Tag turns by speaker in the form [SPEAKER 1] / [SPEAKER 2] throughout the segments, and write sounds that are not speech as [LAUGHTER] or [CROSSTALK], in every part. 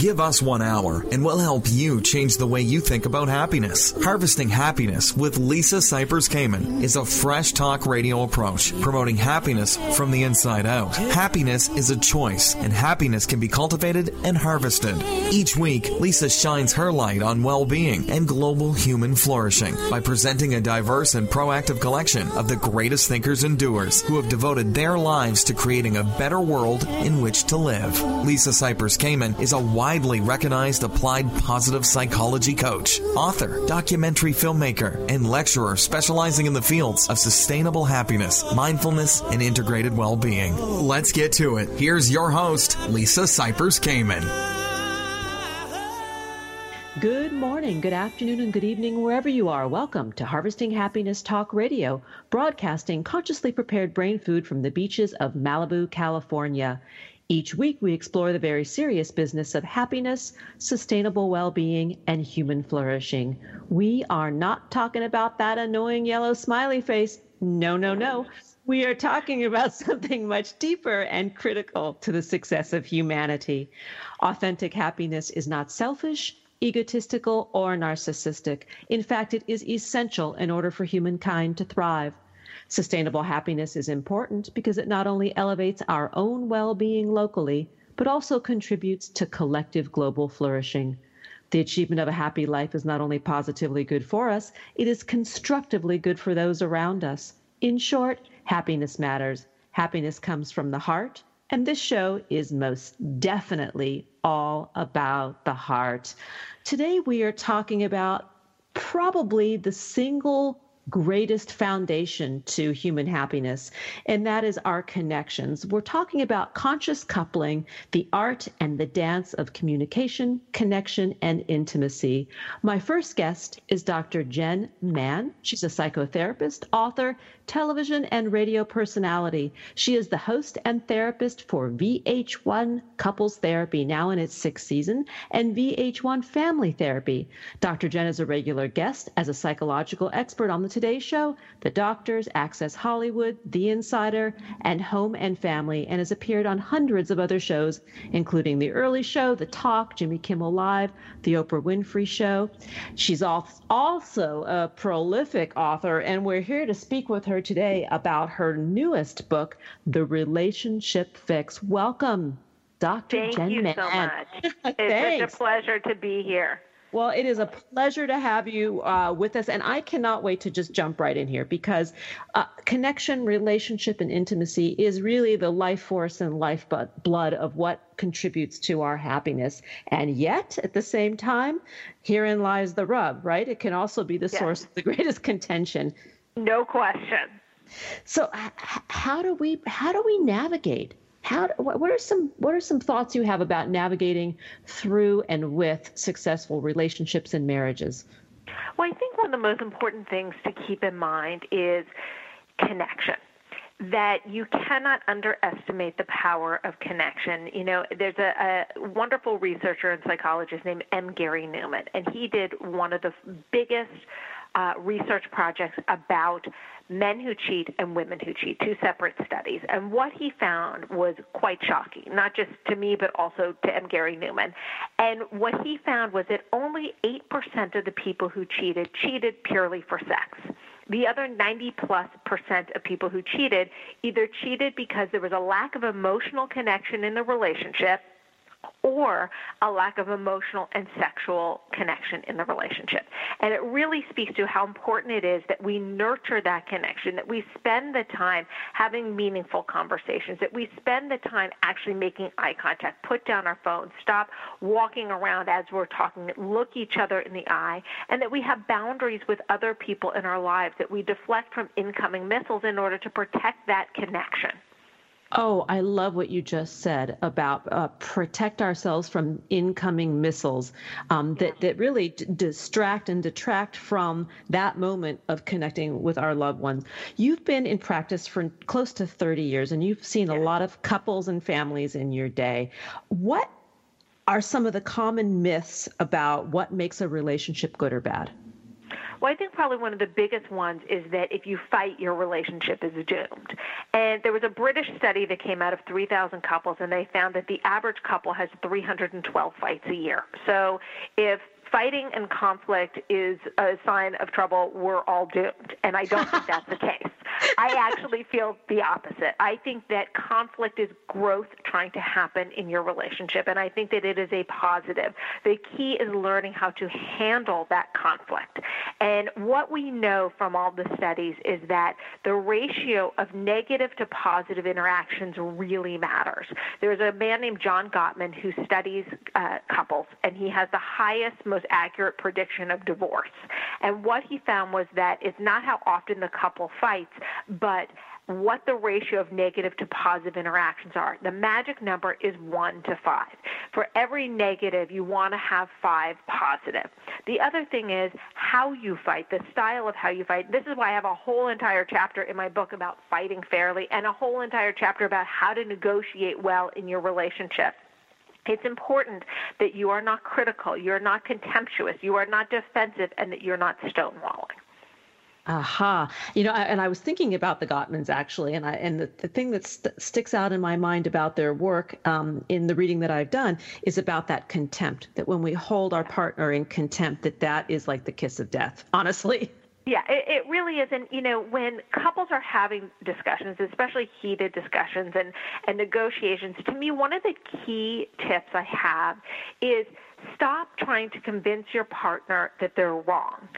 [SPEAKER 1] Give us one hour and we'll help you change the way you think about happiness. Harvesting Happiness with Lisa Cypers Kamen is a fresh talk radio approach promoting happiness from the inside out. Happiness is a choice and happiness can be cultivated and harvested. Each week, Lisa shines her light on well being and global human flourishing by presenting a diverse and proactive collection of the greatest thinkers and doers who have devoted their lives to creating a better world in which to live. Lisa Cypers Kamen is a widely recognized applied positive psychology coach, author, documentary filmmaker, and lecturer specializing in the fields of sustainable happiness, mindfulness, and integrated well being. Let's get to it. Here's your host, Lisa Cypers Kamen.
[SPEAKER 2] Good morning, good afternoon, and good evening, wherever you are. Welcome to Harvesting Happiness Talk Radio, broadcasting consciously prepared brain food from the beaches of Malibu, California. Each week, we explore the very serious business of happiness, sustainable well being, and human flourishing. We are not talking about that annoying yellow smiley face. No, no, no. We are talking about [LAUGHS] something much deeper and critical to the success of humanity. Authentic happiness is not selfish, egotistical, or narcissistic. In fact, it is essential in order for humankind to thrive. Sustainable happiness is important because it not only elevates our own well being locally, but also contributes to collective global flourishing. The achievement of a happy life is not only positively good for us, it is constructively good for those around us. In short, happiness matters. Happiness comes from the heart, and this show is most definitely all about the heart. Today, we are talking about probably the single greatest foundation to human happiness, and that is our connections. We're talking about conscious coupling, the art and the dance of communication, connection, and intimacy. My first guest is Dr. Jenn Mann. She's a psychotherapist, author, television and radio personality. She is the host and therapist for VH1 Couples Therapy, now in its sixth season, and VH1 Family Therapy. Dr. Jenn is a regular guest as a psychological expert on The Today Show, The Doctors, Access Hollywood, The Insider, and Home and Family, and has appeared on hundreds of other shows, including The Early Show, The Talk, Jimmy Kimmel Live, The Oprah Winfrey Show. She's also a prolific author, and we're here to speak with her today about her newest book, The Relationship Fix. Welcome, Dr.
[SPEAKER 3] Thank
[SPEAKER 2] Jenn
[SPEAKER 3] you
[SPEAKER 2] Mann.
[SPEAKER 3] so much. [LAUGHS] It's such a pleasure to be here.
[SPEAKER 2] Well, it is a pleasure to have you uh, with us, and I cannot wait to just jump right in here because uh, connection, relationship, and intimacy is really the life force and life blood of what contributes to our happiness. And yet, at the same time, herein lies the rub, right? It can also be the
[SPEAKER 3] Yes.
[SPEAKER 2] source of the greatest contention.
[SPEAKER 3] No question.
[SPEAKER 2] So, h- how do we how do we navigate? How what are some what are some thoughts you have about navigating through and with successful relationships and marriages?
[SPEAKER 3] Well, I think one of the most important things to keep in mind is connection. That you cannot underestimate the power of connection. You know, there's a, a wonderful researcher and psychologist named M. Gary Neuman, and he did one of the biggest uh, research projects about men who cheat and women who cheat, two separate studies. And what he found was quite shocking, not just to me, but also to M. Gary Neuman. And what he found was that only 8% of the people who cheated cheated purely for sex. The other 90 plus percent of people who cheated either cheated because there was a lack of emotional connection in the relationship or a lack of emotional and sexual connection in the relationship. And it really speaks to how important it is that we nurture that connection, that we spend the time having meaningful conversations, that we spend the time actually making eye contact, put down our phones, stop walking around as we're talking, look each other in the eye, and that we have boundaries with other people in our lives, that we deflect from incoming missiles in order to protect that connection.
[SPEAKER 2] Oh, I love what you just said about uh, protect ourselves from incoming missiles um, that, that really d- distract and detract from that moment of connecting with our loved ones. You've been in practice for close to 30 years and you've seen a lot of couples and families in your day. What are some of the common myths about what makes a relationship good or bad?
[SPEAKER 3] Well, I think probably one of the biggest ones is that if you fight, your relationship is doomed. And there was a British study that came out of 3,000 couples, and they found that the average couple has 312 fights a year. So if fighting and conflict is a sign of trouble, we're all doomed. And I don't think that's the [LAUGHS] case. I actually feel the opposite. I think that conflict is growth trying to happen in your relationship, and I think that it is a positive. The key is learning how to handle that conflict. And what we know from all the studies is that the ratio of negative to positive interactions really matters. There's a man named John Gottman who studies uh, couples, and he has the highest, most accurate prediction of divorce. And what he found was that it's not how often the couple fights, but what the ratio of negative to positive interactions are. The magic number is 1 to 5. For every negative, you want to have 5 positive. The other thing is how you fight, the style of how you fight. This is why I have a whole entire chapter in my book about fighting fairly and a whole entire chapter about how to negotiate well in your relationship. It's important that you are not critical, you're not contemptuous, you are not defensive, and that you're not stonewalling.
[SPEAKER 2] Aha. You know, and I was thinking about the Gottmans actually, and I and the, the thing that st- sticks out in my mind about their work um, in the reading that I've done is about that contempt. That when we hold our partner in contempt, that that is like the kiss of death. Honestly.
[SPEAKER 3] Yeah, it, it really is. And, you know, when couples are having discussions, especially heated discussions and, and negotiations, to me, one of the key tips I have is stop trying to convince your partner that they're wrong.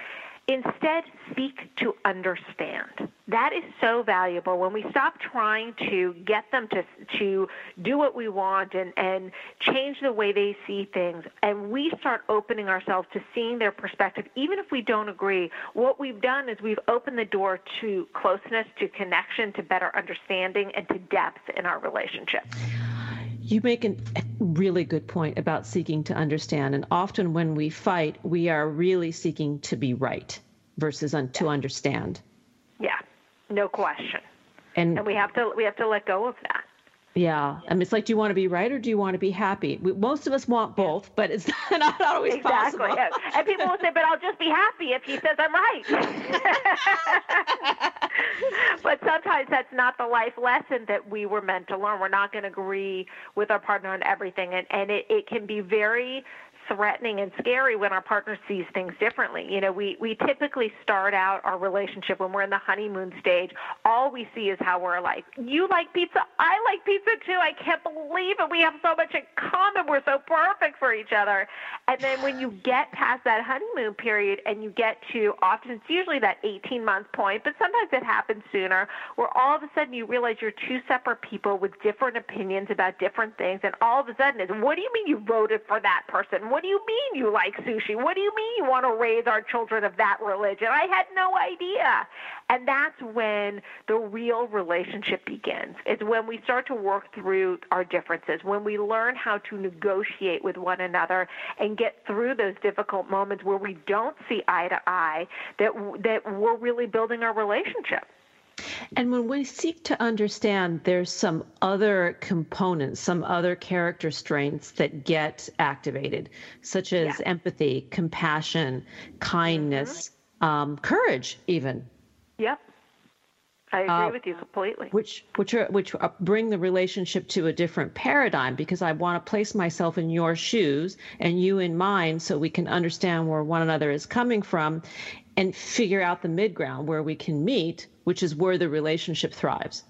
[SPEAKER 3] Instead, seek to understand. That is so valuable when we stop trying to get them to, to do what we want and, and change the way they see things, and we start opening ourselves to seeing their perspective, even if we don't agree. What we've done is we've opened the door to closeness, to connection, to better understanding, and to depth in our relationship.
[SPEAKER 2] You make a really good point about seeking to understand. And often when we fight, we are really seeking to be right versus un- to understand.
[SPEAKER 3] Yeah, no question. And, and we have to we have to let go of that.
[SPEAKER 2] Yeah, I mean, it's like, do you want to be right or do you want to be happy? We, most of us want both, but it's [LAUGHS] not always
[SPEAKER 3] exactly.
[SPEAKER 2] possible.
[SPEAKER 3] Yeah. [LAUGHS] And people will say, "But I'll just be happy if he says I'm right." [LAUGHS] but sometimes that's not the life lesson that we were meant to learn. We're not going to agree with our partner on everything, and and it, it can be very threatening and scary when our partner sees things differently. You know, we, we typically start out our relationship when we're in the honeymoon stage. All we see is how we're like, you like pizza, I like pizza too. I can't believe it. We have so much in common. We're so perfect for each other. And then when you get past that honeymoon period and you get to often it's usually that 18 month point, but sometimes it happens sooner, where all of a sudden you realize you're two separate people with different opinions about different things. And all of a sudden it's, what do you mean you voted for that person? What do you mean you like sushi? What do you mean you want to raise our children of that religion? I had no idea. And that's when the real relationship begins. It's when we start to work through our differences, when we learn how to negotiate with one another and get through those difficult moments where we don't see eye to eye, that, that we're really building our relationship.
[SPEAKER 2] And when we seek to understand, there's some other components, some other character strengths that get activated, such as yeah. empathy, compassion, kindness, mm-hmm. um, courage, even.
[SPEAKER 3] Yep. I agree uh, with you completely.
[SPEAKER 2] Which which are, which are, bring the relationship to a different paradigm because I want to place myself in your shoes and you in mine so we can understand where one another is coming from and figure out the mid ground where we can meet, which is where the relationship thrives.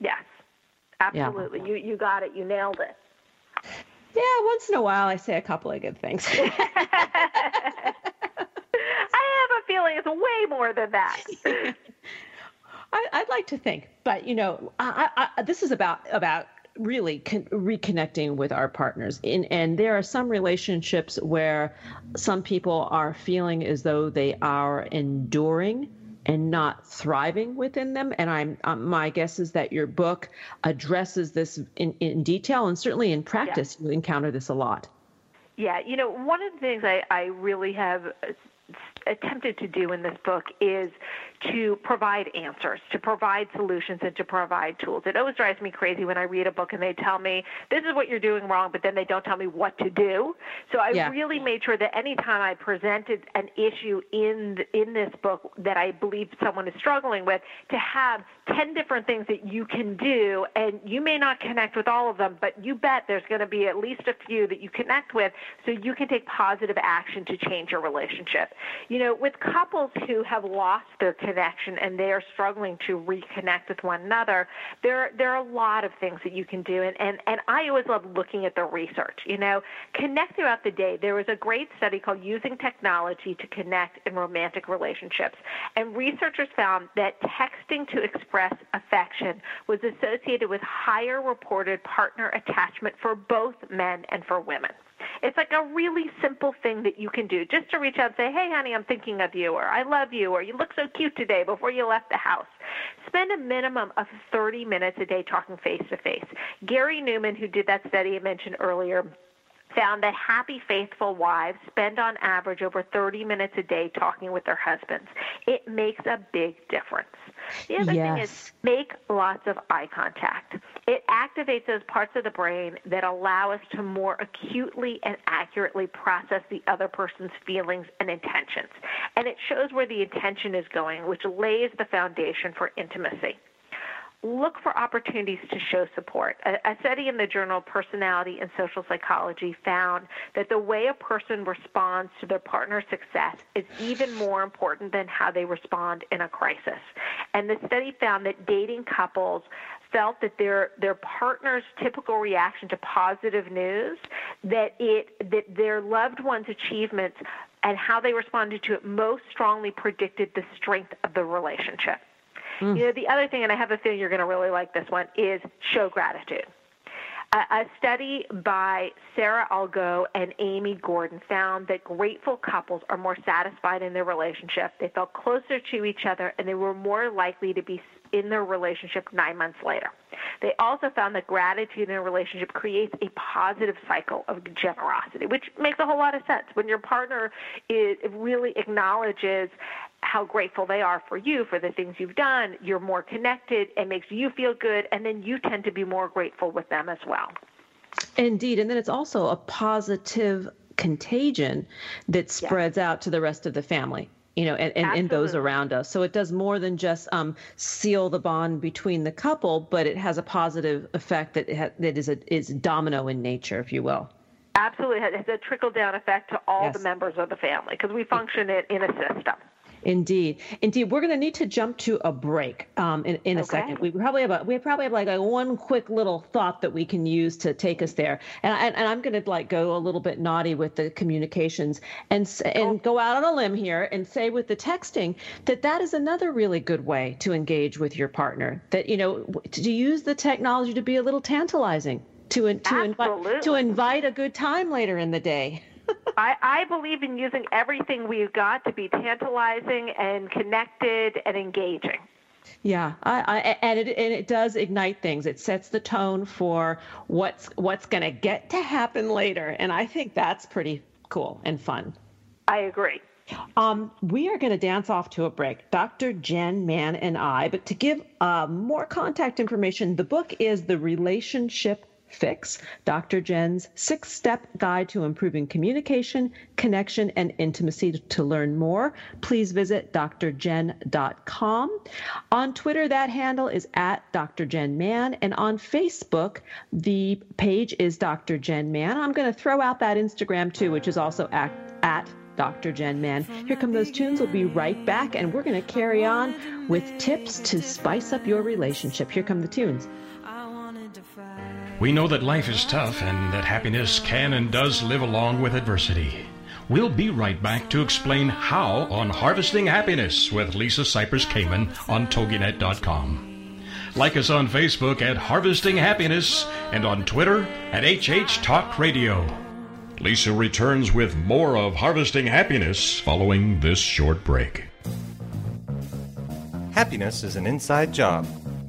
[SPEAKER 3] Yes, absolutely. Yeah. You you got it. You nailed it.
[SPEAKER 2] Yeah, once in a while I say a couple of good things. [LAUGHS] I
[SPEAKER 3] have a feeling it's way more than that. [LAUGHS]
[SPEAKER 2] I, would like to think, but you know, I, I, this is about about really con- reconnecting with our partners. In, and there are some relationships where some people are feeling as though they are enduring and not thriving within them. And I'm um, my guess is that your book addresses this in, in detail, and certainly in practice, yeah. you encounter this a lot.
[SPEAKER 3] Yeah, you know, one of the things I, I really have attempted to do in this book is to provide answers, to provide solutions, and to provide tools. It always drives me crazy when I read a book and they tell me, this is what you're doing wrong, but then they don't tell me what to do. So I yeah. really made sure that anytime I presented an issue in, in this book that I believe someone is struggling with, to have 10 different things that you can do, and you may not connect with all of them, but you bet there's going to be at least a few that you connect with so you can take positive action to change your relationship. You know, with couples who have lost their connection and they are struggling to reconnect with one another, there, there are a lot of things that you can do. And, and, and I always love looking at the research. You know, connect throughout the day. There was a great study called Using Technology to Connect in Romantic Relationships. And researchers found that texting to express affection was associated with higher reported partner attachment for both men and for women. It's like a really simple thing that you can do just to reach out and say, hey, honey, I'm thinking of you, or I love you, or you look so cute today before you left the house. Spend a minimum of 30 minutes a day talking face to face. Gary Neuman, who did that study I mentioned earlier, found that happy, faithful wives spend on average over 30 minutes a day talking with their husbands. It makes a big difference. The other yes. thing is make lots of eye contact. It activates those parts of the brain that allow us to more acutely and accurately process the other person's feelings and intentions. And it shows where the intention is going, which lays the foundation for intimacy look for opportunities to show support. A, a, study in the journal Personality and Social Psychology found that the way a person responds to their partner's success is even more important than how they respond in a crisis. And the study found that dating couples felt that their their partner's typical reaction to positive news that it that their loved one's achievements and how they responded to it most strongly predicted the strength of the relationship. Mm. You know, the other thing, and I have a feeling you're going to really like this one, is show gratitude. A, study by Sara Algoe and Amy Gordon found that grateful couples are more satisfied in their relationship. They felt closer to each other, and they were more likely to be in their relationship nine months later. They also found that gratitude in a relationship creates a positive cycle of generosity, which makes a whole lot of sense. When your partner is, really acknowledges how grateful they are for you for the things you've done. You're more connected. It makes you feel good, and then you tend to be more grateful with them as well.
[SPEAKER 2] Indeed. And then it's also a positive contagion that spreads yeah. out to the rest of the family you know, and, and, and, those around us. So it does more than just um, seal the bond between the couple, but it has a positive effect that ha- that is a is domino in nature, if you will.
[SPEAKER 3] Absolutely, it has a trickle down effect to all yes. the members of the family because we function it in a system.
[SPEAKER 2] Indeed, indeed. We're going to need to jump to a break um, in, in a okay. second. We probably have a, we probably have like a one quick little thought that we can use to take us there. And, and, and I'm going to like go a little bit naughty with the communications and and go out on a limb here and say with the texting that that is another really good way to engage with your partner. That you know to use the technology to be a little tantalizing to to invite to invite a good time later in the day.
[SPEAKER 3] I, I believe in using everything we've got to be tantalizing and connected and engaging.
[SPEAKER 2] Yeah, I, I, and it and it does ignite things. It sets the tone for what's what's going to get to happen later, and I think that's pretty cool and fun.
[SPEAKER 3] I agree.
[SPEAKER 2] Um, we are going to dance off to a break, Dr. Jenn Mann and I. But to give uh, more contact information, the book is The Relationship Fix, Dr. Jenn's six step guide to improving communication, connection, and intimacy. To learn more, please visit drjen.com. On Twitter, that handle is at Dr. Jenn Mann, and on Facebook, the page is Dr. Jenn Mann. I'm going to throw out that Instagram too, which is also at, at Dr. Jenn Mann. Here come those tunes. We'll be right back, and we're going to carry on with tips to spice up your relationship. Here come the tunes.
[SPEAKER 4] We know that life is tough and that happiness can and does live along with adversity. We'll be right back to explain how on Harvesting Happiness with Lisa Cypers Kamen on TogiNet.com. Like us on Facebook at Harvesting Happiness and on Twitter at HH Talk Radio. Lisa returns with more of Harvesting Happiness following this short break.
[SPEAKER 5] Happiness is an inside job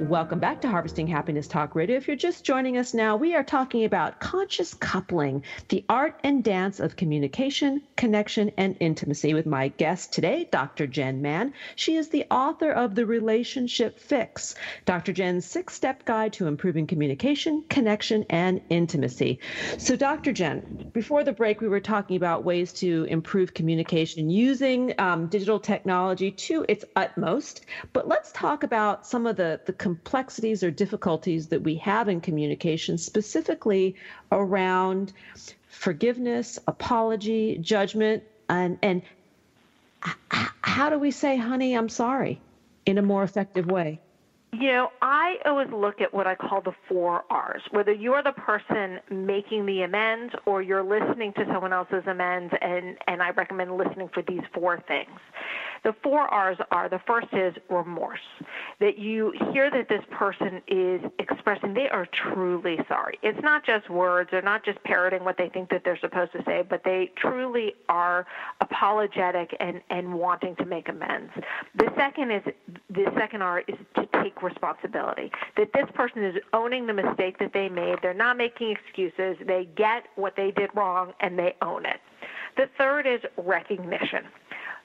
[SPEAKER 2] Welcome back to Harvesting Happiness Talk Radio. If you're just joining us now, we are talking about conscious coupling, the art and dance of communication, connection, and intimacy with my guest today, Dr. Jenn Mann. She is the author of The Relationship Fix, Dr. Jenn's six step guide to improving communication, connection, and intimacy. So, Dr. Jenn, before the break, we were talking about ways to improve communication using um, digital technology to its utmost. But let's talk about some of the, the complexities or difficulties that we have in communication, specifically around forgiveness, apology, judgment, and and how do we say, "Honey, I'm sorry," in a more effective way?
[SPEAKER 3] You know, I always look at what I call the four R's. Whether you're the person making the amends or you're listening to someone else's amends, and, and I recommend listening for these four things. The four R's are the first is remorse. That you hear that this person is expressing they are truly sorry. It's not just words, they're not just parroting what they think that they're supposed to say, but they truly are apologetic and, and wanting to make amends. The second is the second R is to take responsibility. That this person is owning the mistake that they made. They're not making excuses. They get what they did wrong and they own it. The third is recognition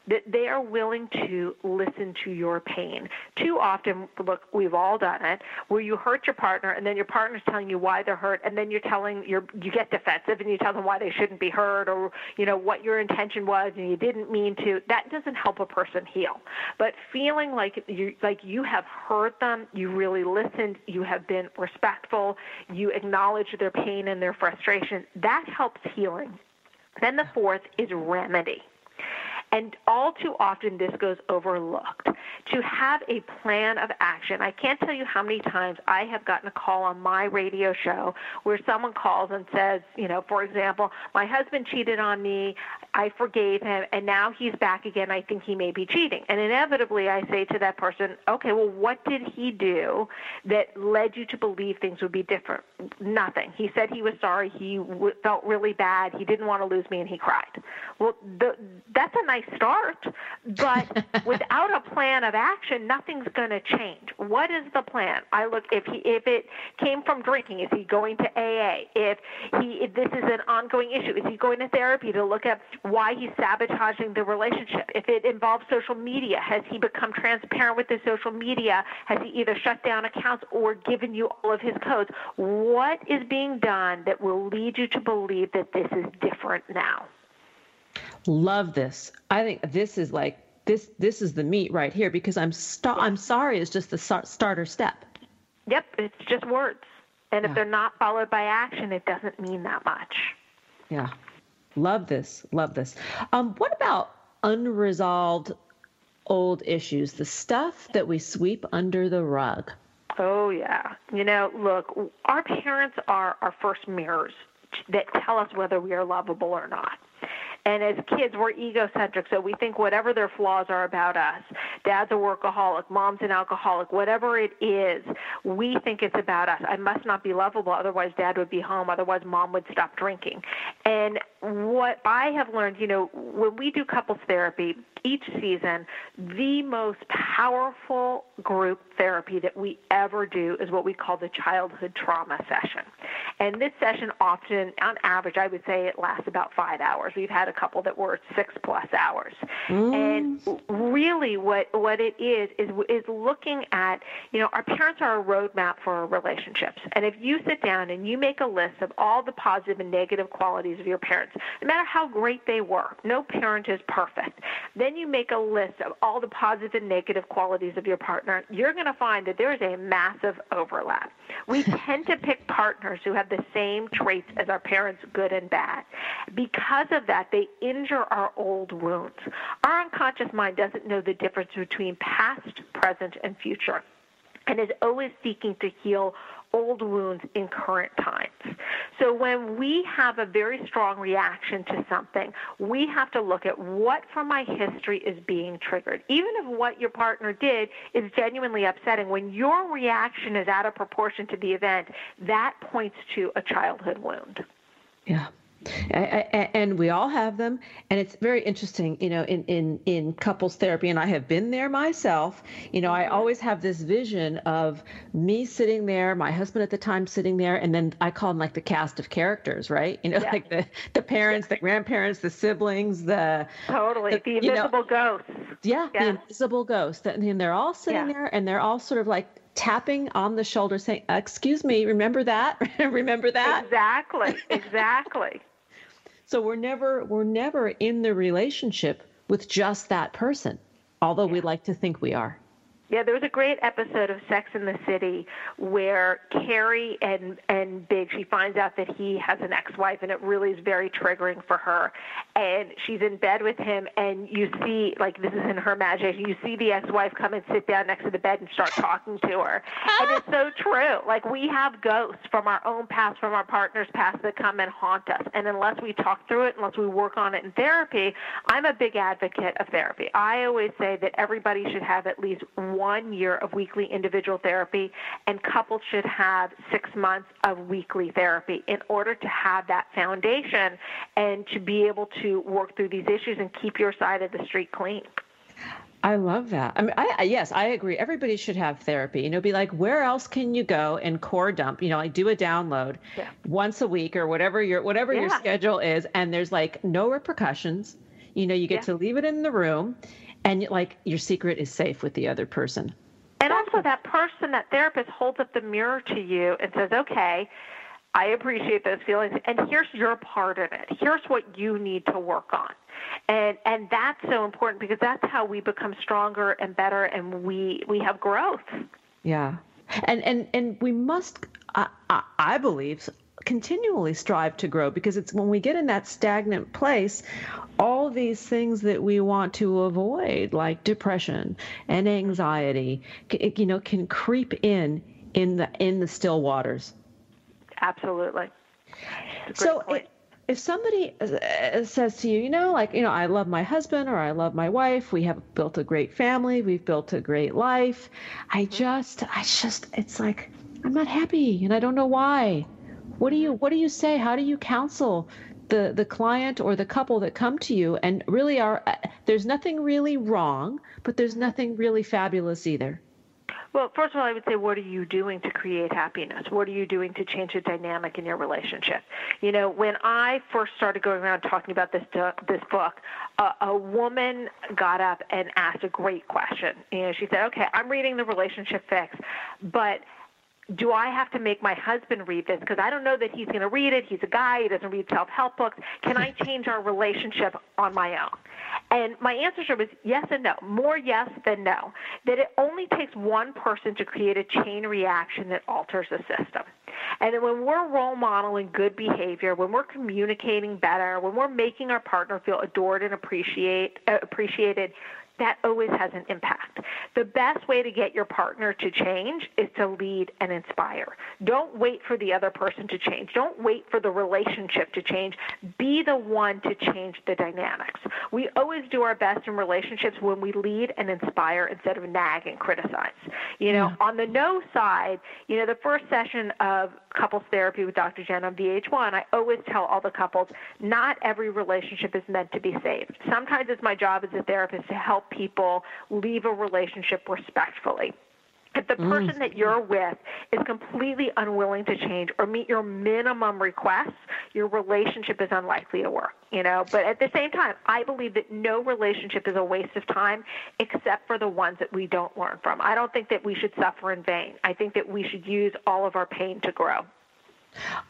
[SPEAKER 3] that they are willing to listen to your pain. Too often, look, we've all done it, where you hurt your partner and then your partner's telling you why they're hurt, and then you're telling you you get defensive and you tell them why they shouldn't be hurt or you know what your intention was and you didn't mean to. That doesn't help a person heal. But feeling like you like you have heard them, you really listened, you have been respectful, you acknowledge their pain and their frustration, that helps healing. Then the fourth is remedy. And all too often, this goes overlooked. To have a plan of action, I can't tell you how many times I have gotten a call on my radio show where someone calls and says, you know, for example, my husband cheated on me, I forgave him, and now he's back again. I think he may be cheating. And inevitably, I say to that person, okay, well, what did he do that led you to believe things would be different? Nothing. He said he was sorry. He w- felt really bad. He didn't want to lose me, and he cried. Well, the, that's a nice nice start, but [LAUGHS] without a plan of action, nothing's going to change. What is the plan? I look if he if it came from drinking, is he going to AA? If he if this is an ongoing issue, is he going to therapy to look at why he's sabotaging the relationship? If it involves social media, has he become transparent with the social media? Has he either shut down accounts or given you all of his codes? What is being done that will lead you to believe that this is different now?
[SPEAKER 2] Love this. I think this is like this. This is the meat right here because I'm st- I'm sorry is just the starter step.
[SPEAKER 3] Yep, it's just words, and yeah. if they're not followed by action, it doesn't mean that much.
[SPEAKER 2] Yeah, love this. Love this. Um, what about unresolved old issues? The stuff that we sweep under the rug.
[SPEAKER 3] Oh yeah. You know, look, our parents are our first mirrors that tell us whether we are lovable or not. And as kids, we're egocentric, so we think whatever their flaws are about us. dad's a workaholic, mom's an alcoholic, whatever it is, we think it's about us. I must not be lovable, otherwise dad would be home, otherwise mom would stop drinking. And what I have learned, you know, when we do couples therapy, each season, the most powerful group therapy that we ever do is what we call the childhood trauma session. And this session often, on average, I would say it lasts about five hours. We've had a couple that were six plus hours. Mm. And really, what what it is is is looking at, you know, our parents are a roadmap for our relationships. And if you sit down and you make a list of all the positive and negative qualities of your parents, no matter how great they were, no parent is perfect. Then you make a list of all the positive and negative qualities of your partner. You're going to find that there is a massive overlap. We [LAUGHS] tend to pick partners who have the same traits as our parents, good and bad. Because of that, they injure our old wounds. Our unconscious mind doesn't know the difference between past, present, and future and is always seeking to heal old wounds in current times. So when we have a very strong reaction to something, we have to look at what from my history is being triggered. Even if what your partner did is genuinely upsetting, when your reaction is out of proportion to the event, that points to a childhood wound.
[SPEAKER 2] Yeah and we all have them. And it's very interesting you know in, in in couples therapy and i have been there myself you know i always have this vision of me sitting there my husband at the time sitting there and then i call them like the cast of characters right? You know yeah. like the the parents the grandparents the siblings the
[SPEAKER 3] totally. the, the invisible know, ghosts.
[SPEAKER 2] Yeah, yeah, the invisible ghosts. And they're all sitting yeah. there and they're all sort of like tapping on the shoulder saying excuse me remember that? [LAUGHS] Remember that?
[SPEAKER 3] Exactly. Exactly
[SPEAKER 2] so we're never we're never in the relationship with just that person, although yeah. we like to think we are.
[SPEAKER 3] Yeah, there was a great episode of Sex in the City where Carrie and and Big she finds out that he has an ex-wife and it really is very triggering for her. And she's in bed with him and you see like this is in her imagination. You see the ex-wife come and sit down next to the bed and start talking to her. And it's so true. Like we have ghosts from our own past, from our partner's past that come and haunt us. And unless we talk through it, unless we work on it in therapy, I'm a big advocate of therapy. I always say that everybody should have at least one year of weekly individual therapy, and couples should have six months of weekly therapy in order to have that foundation and to be able to work through these issues and keep your side of the street clean.
[SPEAKER 2] I love that. I mean, I, yes, I agree. Everybody should have therapy. You know, be like, where else can you go and core dump? You know, like do a download yeah. once a week or whatever your whatever yeah. your schedule is, and there's like no repercussions. You know, you get yeah. to leave it in the room, and like your secret is safe with the other person.
[SPEAKER 3] And also, that person, that therapist, holds up the mirror to you and says, "Okay, I appreciate those feelings, and here's your part of it. Here's what you need to work on." And and that's so important because that's how we become stronger and better, and we we have growth.
[SPEAKER 2] Yeah, and and and we must, I, I, I believe, continually strive to grow because it's when we get in that stagnant place all these things that we want to avoid like depression and anxiety you know can creep in in the in the still waters
[SPEAKER 3] absolutely
[SPEAKER 2] so it, if somebody uh, says to you, you know, like, you know, I love my husband or I love my wife, we have built a great family, we've built a great life. I mm-hmm. just, I just, it's like, I'm not happy and I don't know why. What do you what do you say? How do you counsel the the client or the couple that come to you and really are uh, there's nothing really wrong, but there's nothing really fabulous either.
[SPEAKER 3] Well, first of all, I would say, what are you doing to create happiness? What are you doing to change the dynamic in your relationship? You know, when I first started going around talking about this this book, uh, a woman got up and asked a great question. You know, she said, "Okay, I'm reading the Relationship Fix, but." Do I have to make my husband read this? Because I don't know that he's going to read it. He's a guy. He doesn't read self help books. Can I [LAUGHS] change our relationship on my own? And my answer to him was yes and no. More yes than no. That it only takes one person to create a chain reaction that alters the system. And then when we're role modeling good behavior, when we're communicating better, when we're making our partner feel adored and appreciate, uh, appreciated, that always has an impact. The best way to get your partner to change is to lead and inspire. Don't wait for the other person to change. Don't wait for the relationship to change. Be the one to change the dynamics. We always do our best in relationships when we lead and inspire instead of nag and criticize. You know, yeah. on the no side, you know, the first session of couples therapy with Dr. Jenn on VH1, I always tell all the couples, not every relationship is meant to be saved. Sometimes it's my job as a therapist to help people leave a relationship respectfully. If the mm. person that you're with is completely unwilling to change or meet your minimum requests, your relationship is unlikely to work, you know. But at the same time, I believe that no relationship is a waste of time except for the ones that we don't learn from. I don't think that we should suffer in vain. I think that we should use all of our pain to grow.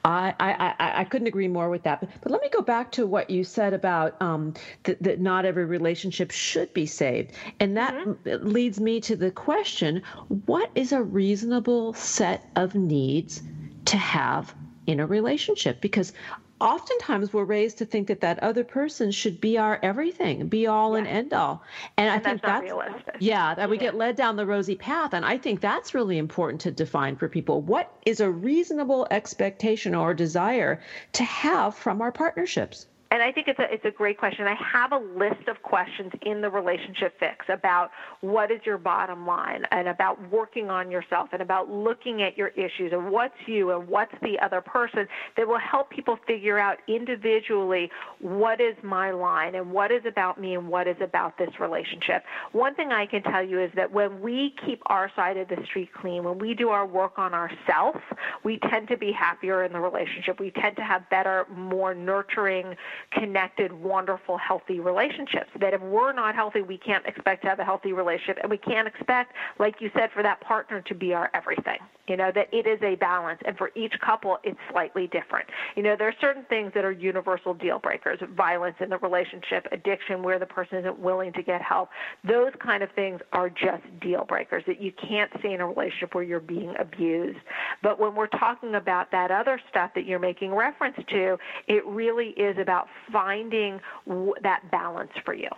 [SPEAKER 2] I, I, I couldn't agree more with that. But, but let me go back to what you said about um, that, that not every relationship should be saved. And that mm-hmm. leads me to the question what is a reasonable set of needs to have in a relationship? Because oftentimes we're raised to think that that other person should be our everything, be all yeah. and end all. And, and I think that's,
[SPEAKER 3] realistic.
[SPEAKER 2] yeah, that we get led down the rosy path. And I think that's really important to define for people. What is a reasonable expectation or desire to have from our partnerships?
[SPEAKER 3] And I think it's a it's a great question. I have a list of questions in the relationship fix about what is your bottom line and about working on yourself and about looking at your issues and what's you and what's the other person that will help people figure out individually what is my line and what is about me and what is about this relationship. One thing I can tell you is that when we keep our side of the street clean, when we do our work on ourselves, we tend to be happier in the relationship. We tend to have better, more nurturing connected, wonderful, healthy relationships. That if we're not healthy, we can't expect to have a healthy relationship, and we can't expect, like you said, for that partner to be our everything. You know, that it is a balance, and for each couple, it's slightly different. You know, there are certain things that are universal deal breakers violence in the relationship, addiction where the person isn't willing to get help. Those kind of things are just deal breakers that you can't see in a relationship where you're being abused. But when we're talking about that other stuff that you're making reference to, it really is about finding w- that balance for you.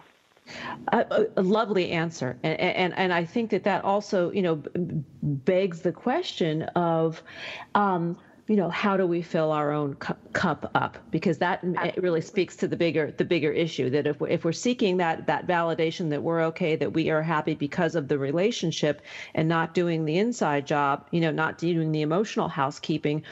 [SPEAKER 2] A, a, lovely answer, and, and and I think that that also you know begs the question of. Um, you know how do we fill our own cup up? Because that really speaks to the bigger the bigger issue that if we're, if we're seeking that that validation that we're okay that we are happy because of the relationship and not doing the inside job you know not doing the emotional housekeeping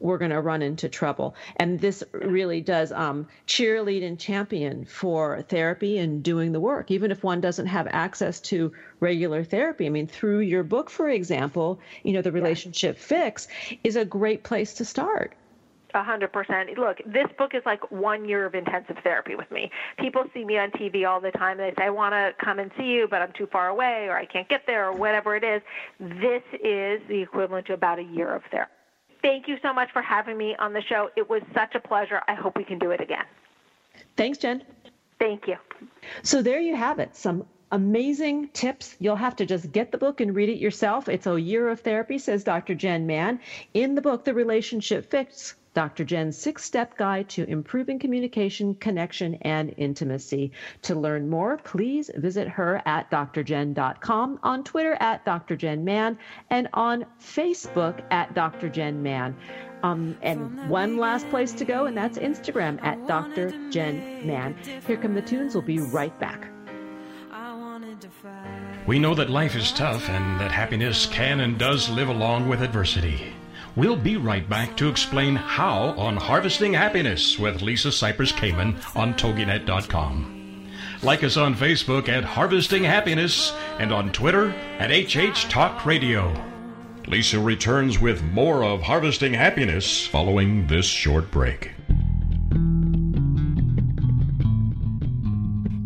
[SPEAKER 2] we're going to run into trouble. And this really does um, cheerlead and champion for therapy and doing the work. Even if one doesn't have access to regular therapy. I mean, through your book, for example, you know, the relationship fix is a great place to start.
[SPEAKER 3] A hundred percent. Look, this book is like one year of intensive therapy with me. People see me on TV all the time. They say, I want to come and see you, but I'm too far away or I can't get there or whatever it is. This is the equivalent to about a year of therapy. Thank you so much for having me on the show. It was such a pleasure. I hope we can do it again.
[SPEAKER 2] Thanks, Jenn.
[SPEAKER 3] Thank you.
[SPEAKER 2] So there you have it. Some amazing tips. You'll have to just get the book and read it yourself. It's a year of therapy, says Dr. Jenn Mann. In the book, The Relationship Fix, Dr. Jenn's six step guide to improving communication, connection, and intimacy. To learn more, please visit her at drjen.com, on Twitter at Dr. Jenn Mann, and on Facebook at Dr. Jenn Mann. Um, and one last place to go, and that's Instagram at Dr. Jenn Mann. Here come the tunes. We'll be right back.
[SPEAKER 4] We know that life is tough and that happiness can and does live along with adversity. We'll be right back to explain how on Harvesting Happiness with Lisa Cypers Kamen on TogiNet.com. Like us on Facebook at Harvesting Happiness and on Twitter at HH Talk Radio. Lisa returns with more of Harvesting Happiness following this short break.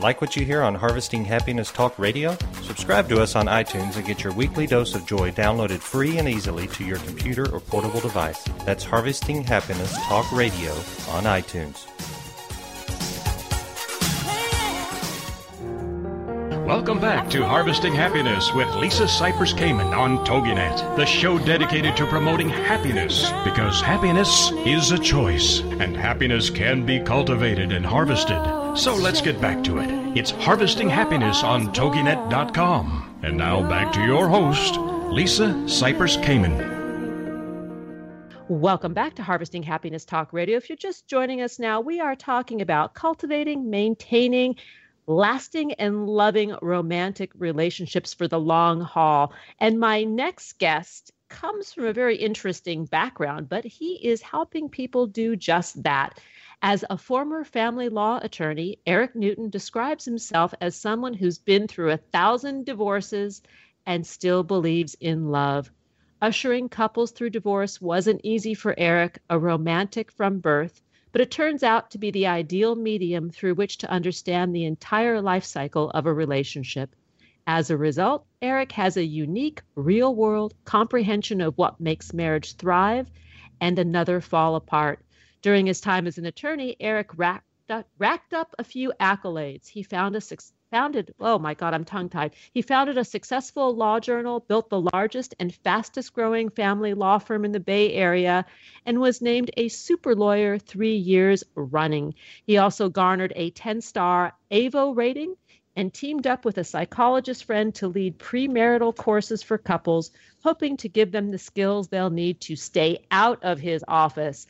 [SPEAKER 5] Like what you hear on Harvesting Happiness Talk Radio? Subscribe to us on iTunes and get your weekly dose of joy downloaded free and easily to your computer or portable device. That's Harvesting Happiness Talk Radio on iTunes.
[SPEAKER 4] Welcome back to Harvesting Happiness with Lisa Cypers Kamen on TogiNet, the show dedicated to promoting happiness because happiness is a choice and happiness can be cultivated and harvested. So let's get back to it. It's Harvesting Happiness on TogiNet.com. And now back to your host, Lisa Cypers Kamen.
[SPEAKER 2] Welcome back to Harvesting Happiness Talk Radio. If you're just joining us now, we are talking about cultivating, maintaining, lasting and loving romantic relationships for the long haul. And my next guest comes from a very interesting background, but he is helping people do just that. As a former family law attorney, Erik Newton describes himself as someone who's been through a thousand divorces and still believes in love. Ushering couples through divorce wasn't easy for Erik, a romantic from birth but it turns out to be the ideal medium through which to understand the entire life cycle of a relationship. As a result, Erik has a unique, real world comprehension of what makes marriage thrive and another fall apart. During his time as an attorney, Erik racked up, racked up a few accolades. He found a founded, oh my God, I'm tongue tied. He founded a successful law journal, built the largest and fastest growing family law firm in the Bay Area, and was named a super lawyer three years running. He also garnered a 10 star Avvo rating and teamed up with a psychologist friend to lead premarital courses for couples, hoping to give them the skills they'll need to stay out of his office.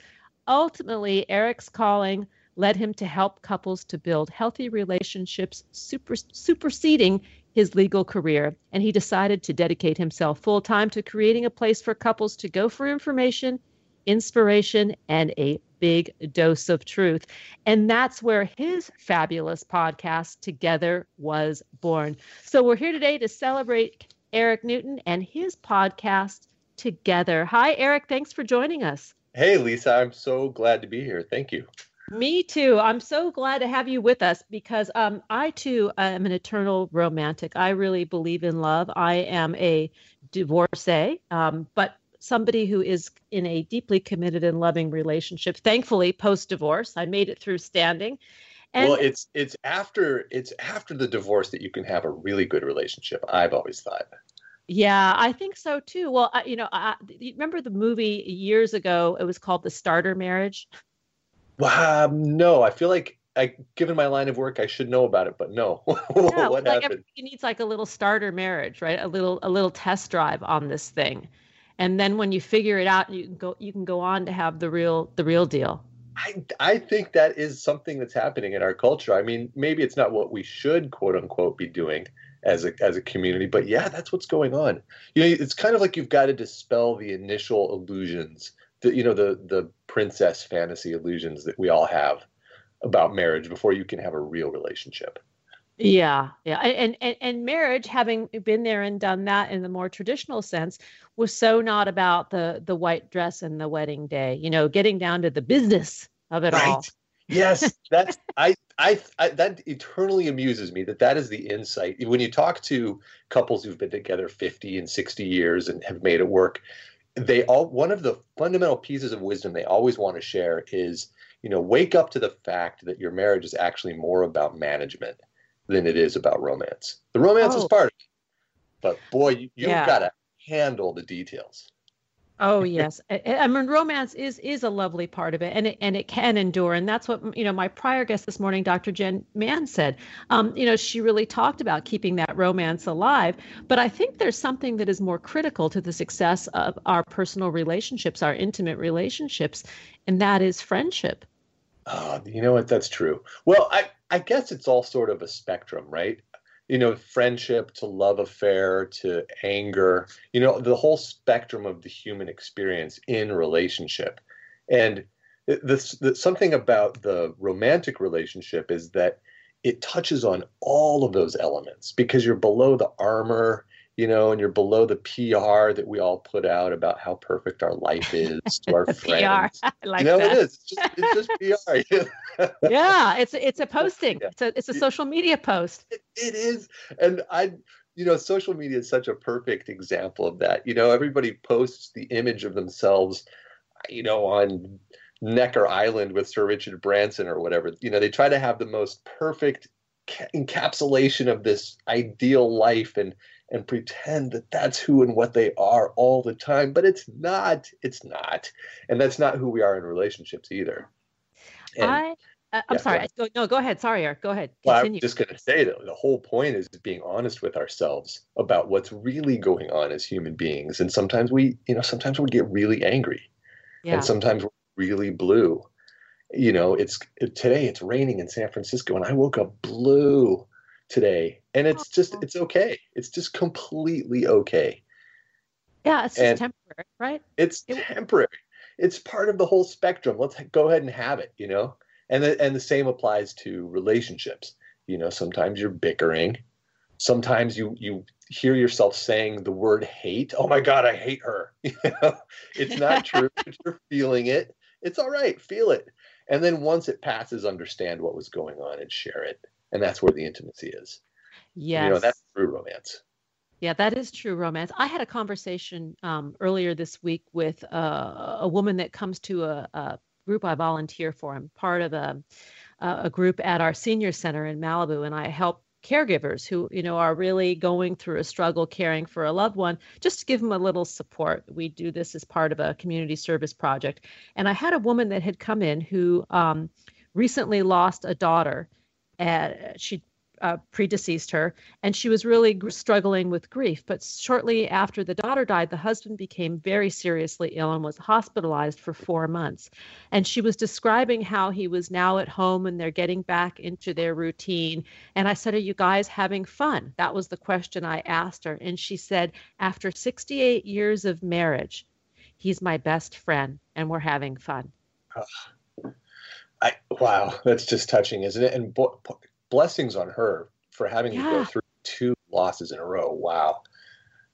[SPEAKER 2] Ultimately, Erik's calling led him to help couples to build healthy relationships, super, superseding his legal career. And he decided to dedicate himself full time to creating a place for couples to go for information, inspiration, and a big dose of truth. And that's where his fabulous podcast, Together, was born. So we're here today to celebrate Erik Newton and his podcast, Together. Hi, Erik. Thanks for joining us.
[SPEAKER 6] Hey, Lisa. I'm so glad to be here. Thank you.
[SPEAKER 2] Me too. I'm so glad to have you with us because um, I too am an eternal romantic. I really believe in love. I am a divorcee, um, but somebody who is in a deeply committed and loving relationship. Thankfully, post divorce, I made it through standing.
[SPEAKER 6] And well, it's it's after it's after the divorce that you can have a really good relationship. I've always thought.
[SPEAKER 2] Yeah, I think so too. Well, I, you know, I, remember the movie years ago? It was called The Starter Marriage. [LAUGHS]
[SPEAKER 6] Um, no, I feel like I, given my line of work, I should know about it, but no. [LAUGHS]
[SPEAKER 2] yeah, what like happened? needs like a little starter marriage, right? A little a little test drive on this thing, and then when you figure it out, you can go you can go on to have the real the real deal.
[SPEAKER 6] I I think that is something that's happening in our culture. I mean, maybe it's not what we should quote unquote be doing as a as a community, but yeah, that's what's going on. You know, it's kind of like you've got to dispel the initial illusions the you know the the princess fantasy illusions that we all have about marriage before you can have a real relationship.
[SPEAKER 2] Yeah, yeah, and, and and marriage, having been there and done that in the more traditional sense, was so not about the the white dress and the wedding day. You know, getting down to the business of it right. all.
[SPEAKER 6] yes, that's I, I I that eternally amuses me that that is the insight when you talk to couples who've been together 50 and 60 years and have made it work they all one of the fundamental pieces of wisdom they always want to share is you know wake up to the fact that your marriage is actually more about management than it is about romance the romance oh. is part of it but boy you, you've yeah. got to handle the details
[SPEAKER 2] Oh yes, I, mean romance is is a lovely part of it, and it and it can endure, and that's what you know. My prior guest this morning, Dr. Jenn Mann, said. Um, you know, she really talked about keeping that romance alive, but I think there's something that is more critical to the success of our personal relationships, our intimate relationships, and that is friendship.
[SPEAKER 6] Oh, you know what? That's true. Well, I I guess it's all sort of a spectrum, right? You know, friendship to love affair to anger, you know, the whole spectrum of the human experience in relationship. And this, this, something about the romantic relationship is that it touches on all of those elements because you're below the armor, you know, and you're below the PR that we all put out about how perfect our life is to our [LAUGHS] friends. [LAUGHS]
[SPEAKER 2] PR. Like
[SPEAKER 6] you know,
[SPEAKER 2] that.
[SPEAKER 6] it is. It's just, it's just PR. [LAUGHS]
[SPEAKER 2] yeah, it's it's a [LAUGHS] posting. Yeah. It's a it's a social media post.
[SPEAKER 6] It, it is, and I, you know, social media is such a perfect example of that. You know, everybody posts the image of themselves, you know, on Necker Island with Sir Richard Branson or whatever. You know, they try to have the most perfect encapsulation of this ideal life and and pretend that that's who and what they are all the time but it's not it's not and that's not who we are in relationships either
[SPEAKER 2] and, i uh, i'm yeah, sorry go, no go ahead sorry erik go ahead
[SPEAKER 6] well, i'm just going to say that the whole point is being honest with ourselves about what's really going on as human beings and sometimes we you know sometimes we get really angry yeah. and sometimes we're really blue. You know it's it, today it's raining in san francisco and i woke up blue today and it's just it's okay. It's just completely okay.
[SPEAKER 2] Yeah it's just temporary right?
[SPEAKER 6] it's it, temporary. It's part of the whole spectrum. Let's go ahead and have it you know and the, and the same applies to relationships you know sometimes you're bickering sometimes you you hear yourself saying the word hate oh my god i hate her [LAUGHS] you know? it's not [LAUGHS] true but you're feeling it it's all right feel it and then once it passes understand what was going on and share it and that's where the intimacy is.
[SPEAKER 2] Yes,
[SPEAKER 6] you know that's true romance.
[SPEAKER 2] Yeah, that is true romance. I had a conversation um, earlier this week with uh, a woman that comes to a, a, group I volunteer for. I'm part of a, a group at our senior center in Malibu, and I help caregivers who you know are really going through a struggle caring for a loved one just to give them a little support we do this as part of a community service project and i had a woman that had come in who um, recently lost a daughter and she uh, predeceased her, and she was really g- struggling with grief. But shortly after the daughter died, the husband became very seriously ill and was hospitalized for four months. And she was describing how he was now at home and they're getting back into their routine. And I said, Are you guys having fun? That was the question I asked her. And she said, After 68 years of marriage, he's my best friend and we're having fun.
[SPEAKER 6] I, wow, that's just touching, isn't it? And bo- blessings on her for having yeah. to go through two losses in a row. Wow.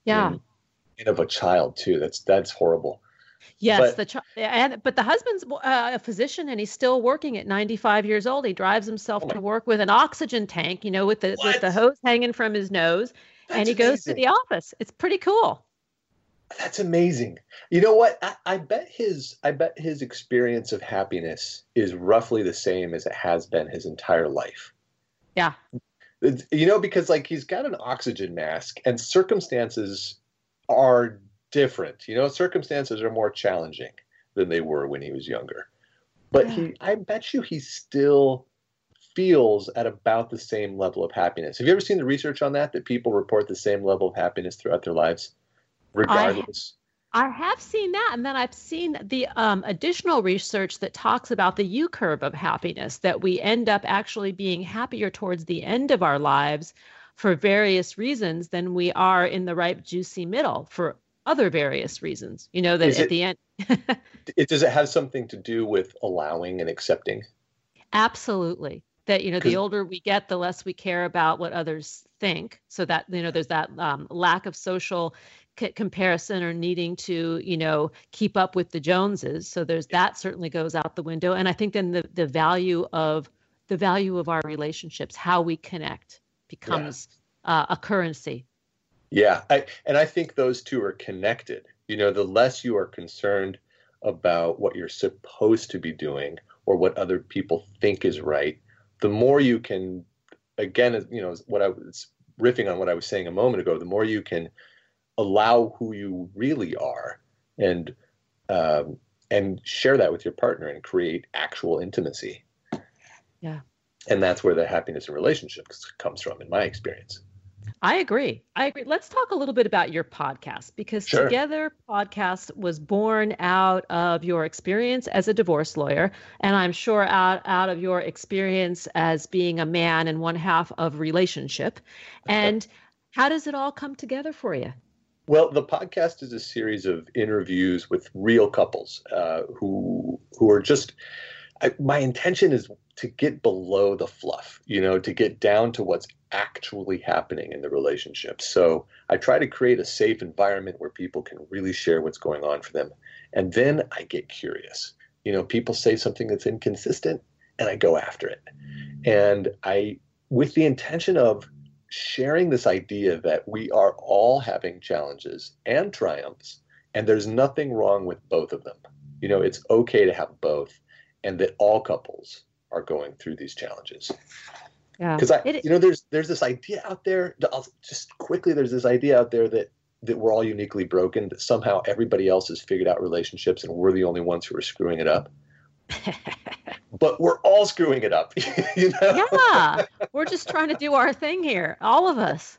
[SPEAKER 2] Yeah. And,
[SPEAKER 6] and of a child too. That's that's horrible.
[SPEAKER 2] Yes, but, the ch- and but the husband's uh, a physician and he's still working at 95 years old. He drives himself oh to work with an oxygen tank, you know, with the what? with the hose hanging from his nose, that's and he amazing. goes to the office. It's pretty cool.
[SPEAKER 6] That's amazing. You know what? I, I, bet his I bet his experience of happiness is roughly the same as it has been his entire life.
[SPEAKER 2] Yeah.
[SPEAKER 6] You know, because like he's got an oxygen mask and circumstances are different. You know, circumstances are more challenging than they were when he was younger. But yeah. he I bet you he still feels at about the same level of happiness. Have you ever seen the research on that? That people report the same level of happiness throughout their lives? regardless.
[SPEAKER 2] I, have seen that, and then I've seen the um, additional research that talks about the U curve of happiness, that we end up actually being happier towards the end of our lives for various reasons than we are in the ripe, juicy middle for other various reasons. You know, that Is at it, the end. [LAUGHS]
[SPEAKER 6] it, does it have something to do with allowing and accepting?
[SPEAKER 2] Absolutely. That, you know, the older we get, the less we care about what others think. So that, you know, there's that um, lack of social c- comparison or needing to you know keep up with the joneses. So there's that certainly goes out the window. And i think then the the value of the value of our relationships how we connect becomes yeah. uh, a currency.
[SPEAKER 6] Yeah. I, and i think those two are connected. You know the less you are concerned about what you're supposed to be doing or what other people think is right the more you can again you know what i was riffing on what i was saying a moment ago the more you can allow who you really are and um, and share that with your partner and create actual intimacy.
[SPEAKER 2] Yeah.
[SPEAKER 6] And that's where the happiness in relationships comes from in my experience
[SPEAKER 2] I agree. I agree. Let's talk a little bit about your podcast because sure. Together Podcast was born out of your experience as a divorce lawyer, and I'm sure out, out of your experience as being a man and one half of relationship. And how does it all come together for you?
[SPEAKER 6] Well, the podcast is a series of interviews with real couples uh, who who are just. I, my intention is to get below the fluff, you know, to get down to what's actually happening in the relationship. So I try to create a safe environment where people can really share what's going on for them, and then I get curious. You know, people say something that's inconsistent, and I go after it. And I, with the intention of sharing this idea that we are all having challenges and triumphs, and there's nothing wrong with both of them. You know, it's okay to have both, and that all couples are going through these challenges. Yeah. Because I, it, you know, there's there's this idea out there. I'll just quickly, there's this idea out there that that we're all uniquely broken. That somehow everybody else has figured out relationships, and we're the only ones who are screwing it up. [LAUGHS] but we're all screwing it up. [LAUGHS] you
[SPEAKER 2] know? Yeah, we're just trying to do our thing here, all of us.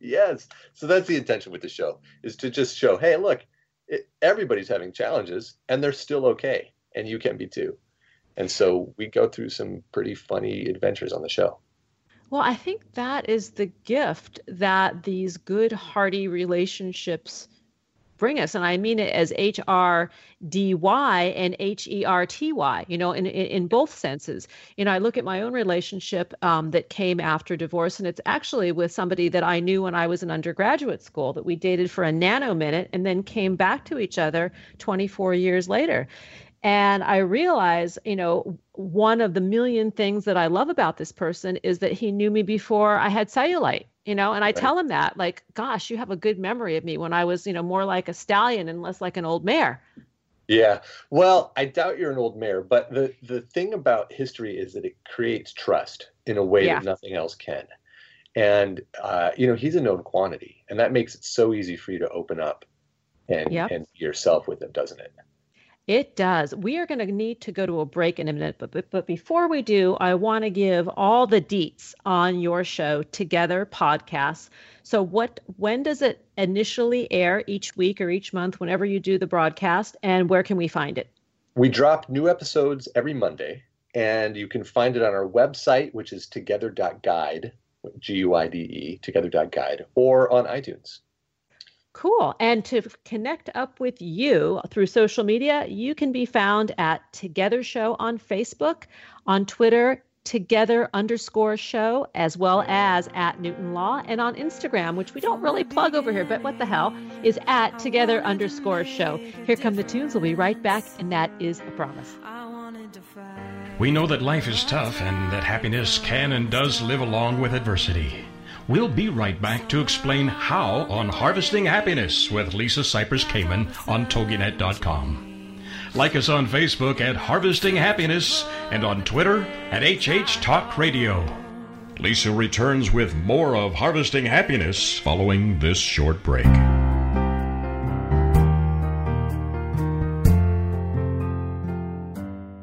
[SPEAKER 6] yes. So that's the intention with the show is to just show, hey, look, it, everybody's having challenges, and they're still okay, and you can be too. And so we go through some pretty funny adventures on the show.
[SPEAKER 2] Well, I think that is the gift that these good, hearty relationships bring us. And I mean it as H R D Y and H E R T Y, you know, in, in, in, both senses. You know, I look at my own relationship um, that came after divorce, and it's actually with somebody that I knew when I was in undergraduate school that we dated for a nano minute and then came back to each other 24 years later. And I realize, you know, one of the million things that I love about this person is that he knew me before I had cellulite, you know, and I right. tell him that, like, gosh, you have a good memory of me when I was, you know, more like a stallion and less like an old mare.
[SPEAKER 6] Yeah. Well, I doubt you're an old mare, but the, the thing about history is that it creates trust in a way yeah. that nothing else can. And, uh, you know, he's a known quantity, and that makes it so easy for you to open up and, yep. and yourself with him, doesn't it?
[SPEAKER 2] It does. We are going to need to go to a break in a minute, but, but, but before we do, I want to give all the deets on your show together podcasts. So what when does it initially air each week or each month whenever you do the broadcast and where can we find it?
[SPEAKER 6] We drop new episodes every Monday and you can find it on our website which is together.guide, G U I D E, together.guide or on iTunes.
[SPEAKER 2] Cool. And to connect up with you through social media, you can be found at Together Show on Facebook, on Twitter, Together underscore show, as well as at Newton Law, and on Instagram, which we don't really plug over here, but what the hell, is at Together underscore show. Here come the tunes. We'll be right back, and that is a promise.
[SPEAKER 4] We know that life is tough and that happiness can and does live along with adversity. We'll be right back to explain how on Harvesting Happiness with Lisa Cypers Kamen on TogiNet.com. Like us on Facebook at Harvesting Happiness and on Twitter at HH Talk Radio. Lisa returns with more of Harvesting Happiness following this short break.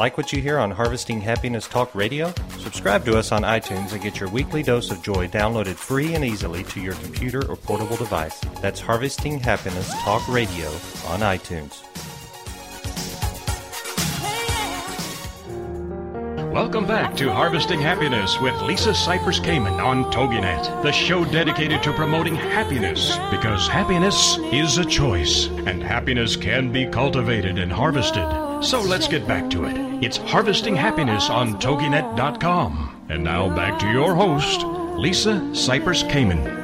[SPEAKER 5] Like what you hear on Harvesting Happiness Talk Radio? Subscribe to us on iTunes and get your weekly dose of joy downloaded free and easily to your computer or portable device. That's Harvesting Happiness Talk Radio on iTunes.
[SPEAKER 4] Welcome back to Harvesting Happiness with Lisa Cypers Kamen on TogiNet, the show dedicated to promoting happiness because happiness is a choice and happiness can be cultivated and harvested. So let's get back to it. It's Harvesting Happiness on TogiNet.com. And now back to your host, Lisa Cypers Kamen.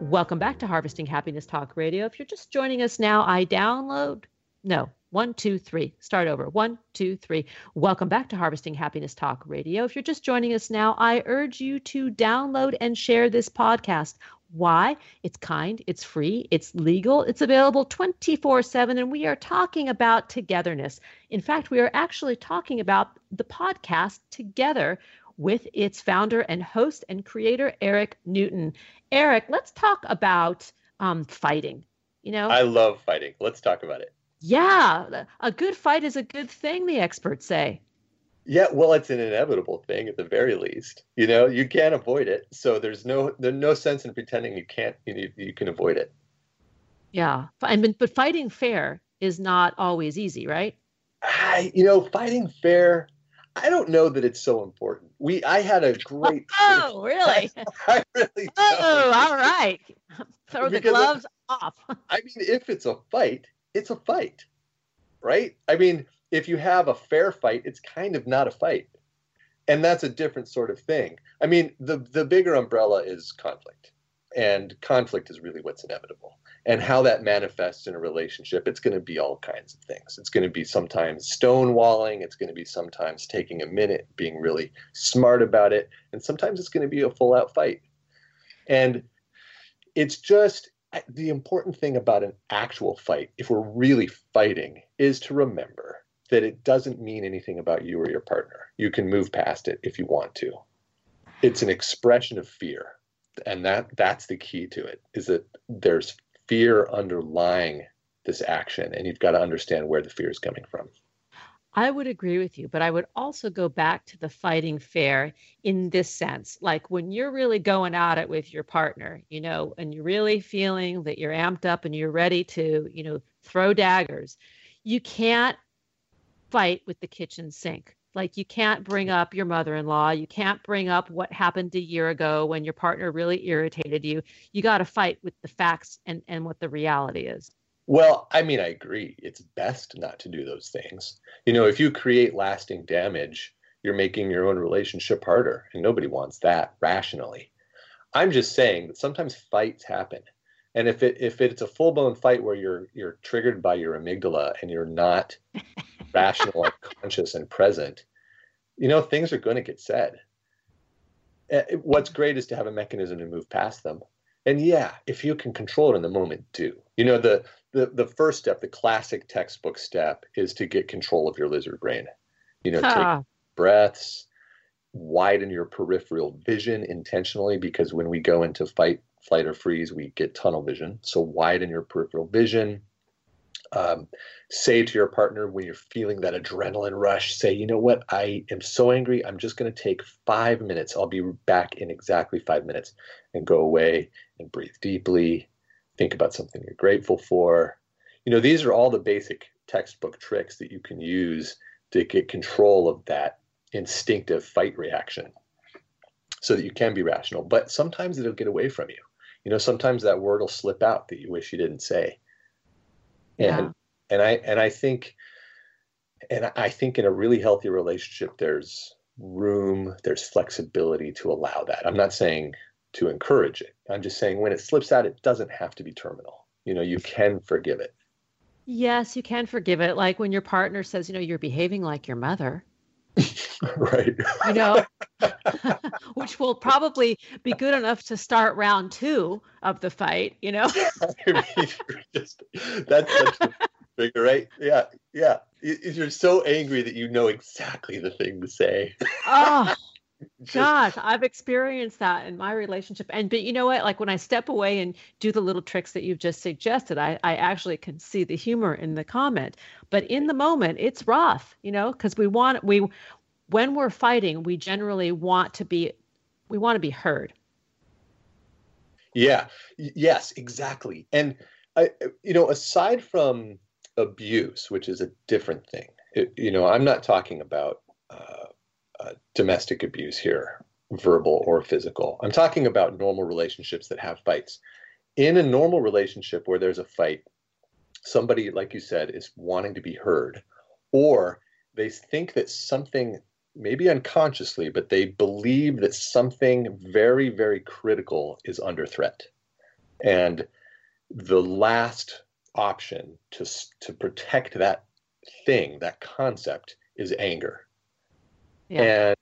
[SPEAKER 2] Welcome back to Harvesting Happiness Talk Radio. If you're just joining us now, I download. No, one, two, three. Start over. One, two, three. Welcome back to Harvesting Happiness Talk Radio. If you're just joining us now, I urge you to download and share this podcast. Why? It's kind, it's free, it's legal, it's available 24 7, and we are talking about togetherness. In fact, we are actually talking about the podcast together with its founder and host and creator, Erik Newton. Erik, let's talk about um, fighting. You know,
[SPEAKER 6] I love fighting. Let's talk about it.
[SPEAKER 2] Yeah, a good fight is a good thing, the experts say.
[SPEAKER 6] Yeah, well, it's an inevitable thing at the very least. You know, you can't avoid it. So there's no there's no sense in pretending you can't you, you can avoid it.
[SPEAKER 2] Yeah, and but fighting fair is not always easy, right?
[SPEAKER 6] I, you know, fighting fair. I don't know that it's so important. We I had a great [LAUGHS]
[SPEAKER 2] Oh, really?
[SPEAKER 6] I, [LAUGHS] I really
[SPEAKER 2] Oh, all right. [LAUGHS] Throw the gloves off.
[SPEAKER 6] I mean, if it's a fight, it's a fight. Right? I mean, if you have a fair fight, it's kind of not a fight. And that's a different sort of thing. I mean, the the bigger umbrella is conflict. And conflict is really what's inevitable and how that manifests in a relationship it's going to be all kinds of things it's going to be sometimes stonewalling it's going to be sometimes taking a minute being really smart about it and sometimes it's going to be a full out fight and it's just the important thing about an actual fight if we're really fighting is to remember that it doesn't mean anything about you or your partner you can move past it if you want to it's an expression of fear and that that's the key to it is that there's fear underlying this action, and you've got to understand where the fear is coming from.
[SPEAKER 2] I would agree with you, but I would also go back to the fighting fair in this sense. Like when you're really going at it with your partner, you know, and you're really feeling that you're amped up and you're ready to, you know, throw daggers, you can't fight with the kitchen sink. Like you can't bring up your mother-in-law, you can't bring up what happened a year ago when your partner really irritated you. You got to fight with the facts and and what the reality is.
[SPEAKER 6] Well, I mean, I agree. It's best not to do those things. You know, if you create lasting damage, you're making your own relationship harder, and nobody wants that rationally. I'm just saying that sometimes fights happen. And if it if it's a full blown fight where you're you're triggered by your amygdala and you're not [LAUGHS] rational and conscious and present, you know, things are going to get said. Eh, what's great is to have a mechanism to move past them. And yeah, if you can control it in the moment, do. You know, the the the first step, the classic textbook step, is to get control of your lizard brain. You know, huh. take breaths, widen your peripheral vision intentionally, because when we go into fight, flight, or freeze, we get tunnel vision. So widen your peripheral vision um, say to your partner when you're feeling that adrenaline rush, say, you know what, I am so angry. I'm just going to take five minutes. I'll be back in exactly five minutes and go away and breathe deeply. Think about something you're grateful for. You know, these are all the basic textbook tricks that you can use to get control of that instinctive fight reaction so that you can be rational. But sometimes it'll get away from you. You know, sometimes that word will slip out that you wish you didn't say and yeah. and i and i think and i think in a really healthy relationship there's room there's flexibility to allow that i'm not saying to encourage it. I'm just saying when it slips out it doesn't have to be terminal. You know you can forgive it.
[SPEAKER 2] Yes you can forgive it. Like when your partner says you know you're behaving like your mother. [LAUGHS]
[SPEAKER 6] Right.
[SPEAKER 2] You know? [LAUGHS] Which will probably be good enough to start round two of the fight you know? [LAUGHS]
[SPEAKER 6] Just, that's such a figure right? Yeah yeah. You're so angry that you know exactly the thing to say.
[SPEAKER 2] Oh just, Gosh, I've experienced that in my relationship. And but you know what? Like when I step away and do the little tricks that you've just suggested, I, I actually can see the humor in the comment. But in the moment, it's rough, you know, because we want we when we're fighting, we generally want to be we want to be heard.
[SPEAKER 6] Yeah. Yes, exactly. And I, you know, aside from abuse, which is a different thing, it, you know, I'm not talking about uh, uh, domestic abuse here, verbal or physical. I'm talking about normal relationships that have fights. In a normal relationship where there's a fight, somebody, like you said, is wanting to be heard, or they think that something maybe unconsciously, but they believe that something very, very critical is under threat. And the last option to, to protect that thing, that concept, is anger. And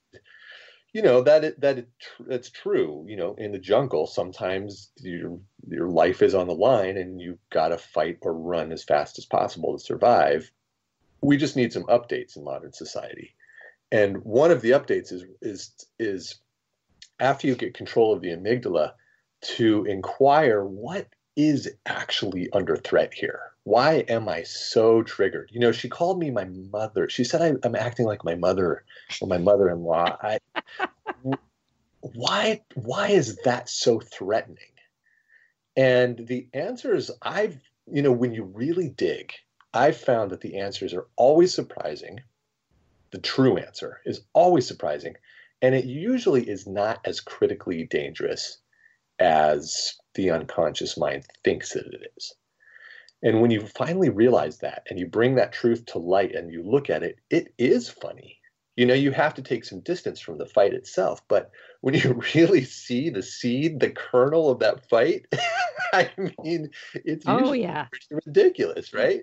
[SPEAKER 6] you know that it, that it, it's true. You know, in the jungle, sometimes your your life is on the line, and you've got to fight or run as fast as possible to survive. We just need some updates in modern society. And one of the updates is is is after you get control of the amygdala to inquire what is actually under threat here. Why am I so triggered? You know, she called me my mother. She said I, am acting like my mother or my mother-in-law. I, why why is that so threatening? And the answer is I've you know when you really dig, I've found that the answers are always surprising the true answer is always surprising. And it usually is not as critically dangerous as the unconscious mind thinks that it is. And when you finally realize that and you bring that truth to light and you look at it, it is funny. You know, you have to take some distance from the fight itself. But when you [LAUGHS] really see the seed, the kernel of that fight, [LAUGHS] I mean, it's
[SPEAKER 2] oh, yeah.
[SPEAKER 6] ridiculous, right?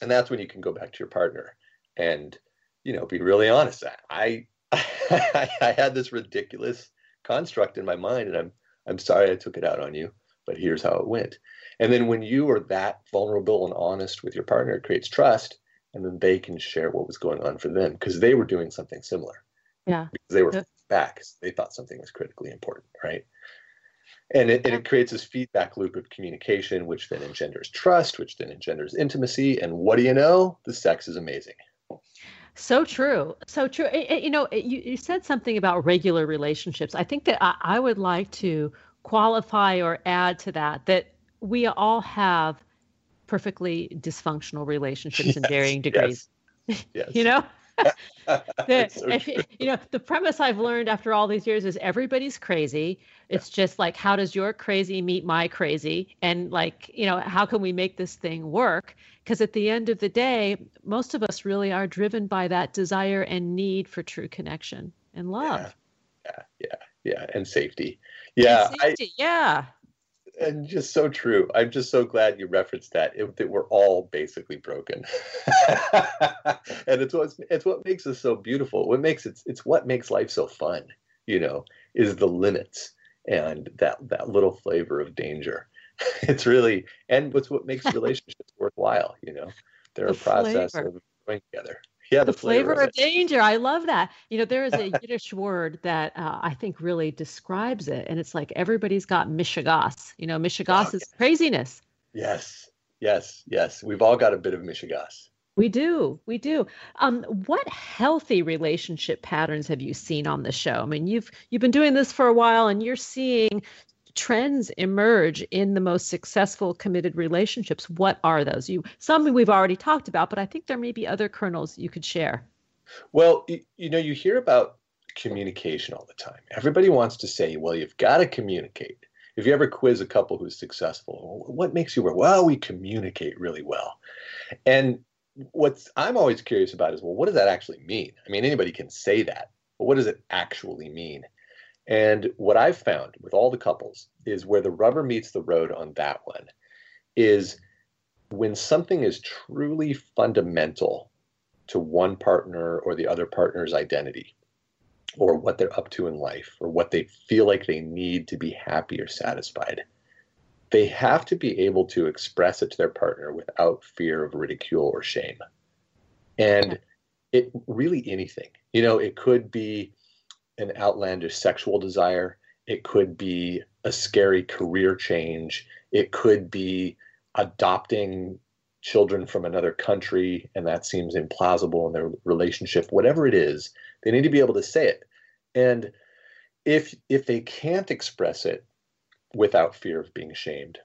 [SPEAKER 6] And that's when you can go back to your partner and, you know, be really honest. I, [LAUGHS] I had this ridiculous construct in my mind, and I'm I'm sorry I took it out on you, but here's how it went. And then when you are that vulnerable and honest with your partner, it creates trust, and then they can share what was going on for them because they were doing something similar.
[SPEAKER 2] Yeah.
[SPEAKER 6] Because they were yeah. back. They thought something was critically important, right? And it, and it creates this feedback loop of communication, which then engenders trust, which then engenders intimacy. And what do you know? The sex is amazing.
[SPEAKER 2] So true. So true. It, you know, it, you, you said something about regular relationships. I think that I, I would like to qualify or add to that that we all have perfectly dysfunctional relationships [LAUGHS] yes, in varying degrees.
[SPEAKER 6] Yes. [LAUGHS] yes.
[SPEAKER 2] you know? [LAUGHS] the, so if, you know the premise i've learned after all these years is everybody's crazy it's yeah. just like how does your crazy meet my crazy and like you know how can we make this thing work because at the end of the day most of us really are driven by that desire and need for true connection and love
[SPEAKER 6] yeah yeah yeah, yeah. and safety yeah
[SPEAKER 2] and safety, I, yeah
[SPEAKER 6] and just so true. I'm just so glad you referenced that. It, that we're all basically broken, [LAUGHS] and it's what it's what makes us so beautiful. What makes it it's what makes life so fun. You know, is the limits and that that little flavor of danger. [LAUGHS] It's really and what's what makes [LAUGHS] relationships worthwhile. You know, they're the a process flavor. of going together yeah,
[SPEAKER 2] the, the flavor, flavor, of, of danger. I love that. You know, there is a [LAUGHS] Yiddish word that uh, I think really describes it, and it's like everybody's got mishigas. You know, mishigas oh, is craziness.
[SPEAKER 6] Yes, yes, yes. We've all got a bit of mishigas.
[SPEAKER 2] We do, we do. Um, what healthy relationship patterns have you seen on the show? I mean, you've you've been doing this for a while, and you're seeing trends emerge in the most successful committed relationships what are those? You some we've already talked about but i think there may be other kernels you could share.
[SPEAKER 6] Well you know you hear about communication all the time. Everybody wants to say well you've got to communicate. If you ever quiz a couple who's successful what makes you work? Well we communicate really well. And what's i'm always curious about is well what does that actually mean? I mean anybody can say that but what does it actually mean and what I've found with all the couples is where the rubber meets the road on that one is when something is truly fundamental to one partner or the other partner's identity or what they're up to in life or what they feel like they need to be happy or satisfied they have to be able to express it to their partner without fear of ridicule or shame. And it really anything. You know it could be an outlandish sexual desire. It could be a scary career change. It could be adopting children from another country and that seems implausible in their relationship whatever it is they need to be able to say it and if if they can't express it without fear of being shamed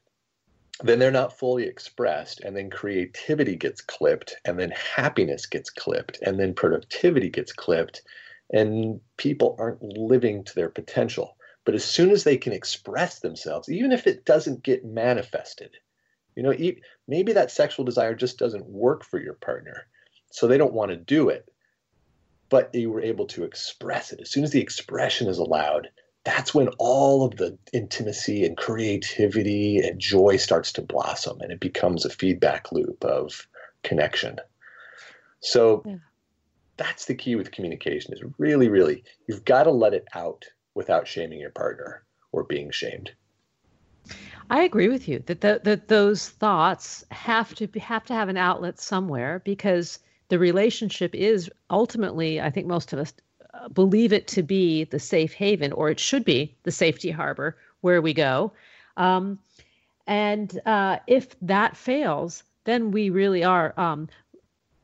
[SPEAKER 6] then they're not fully expressed and then creativity gets clipped and then happiness gets clipped and then productivity gets clipped and people aren't living to their potential. But as soon as they can express themselves, even if it doesn't get manifested, you know, maybe that sexual desire just doesn't work for your partner, so they don't want to do it. But you were able to express it. As soon as the expression is allowed, that's when all of the intimacy and creativity and joy starts to blossom and it becomes a feedback loop of connection. So, yeah that's the key with communication is really really you've got to let it out without shaming your partner or being shamed
[SPEAKER 2] I agree with you that the, that those thoughts have to be, have to have an outlet somewhere because the relationship is ultimately, I think most of us uh, believe it to be the safe haven, or it should be the safety harbor where we go. Um, and uh, if that fails, then we really are um,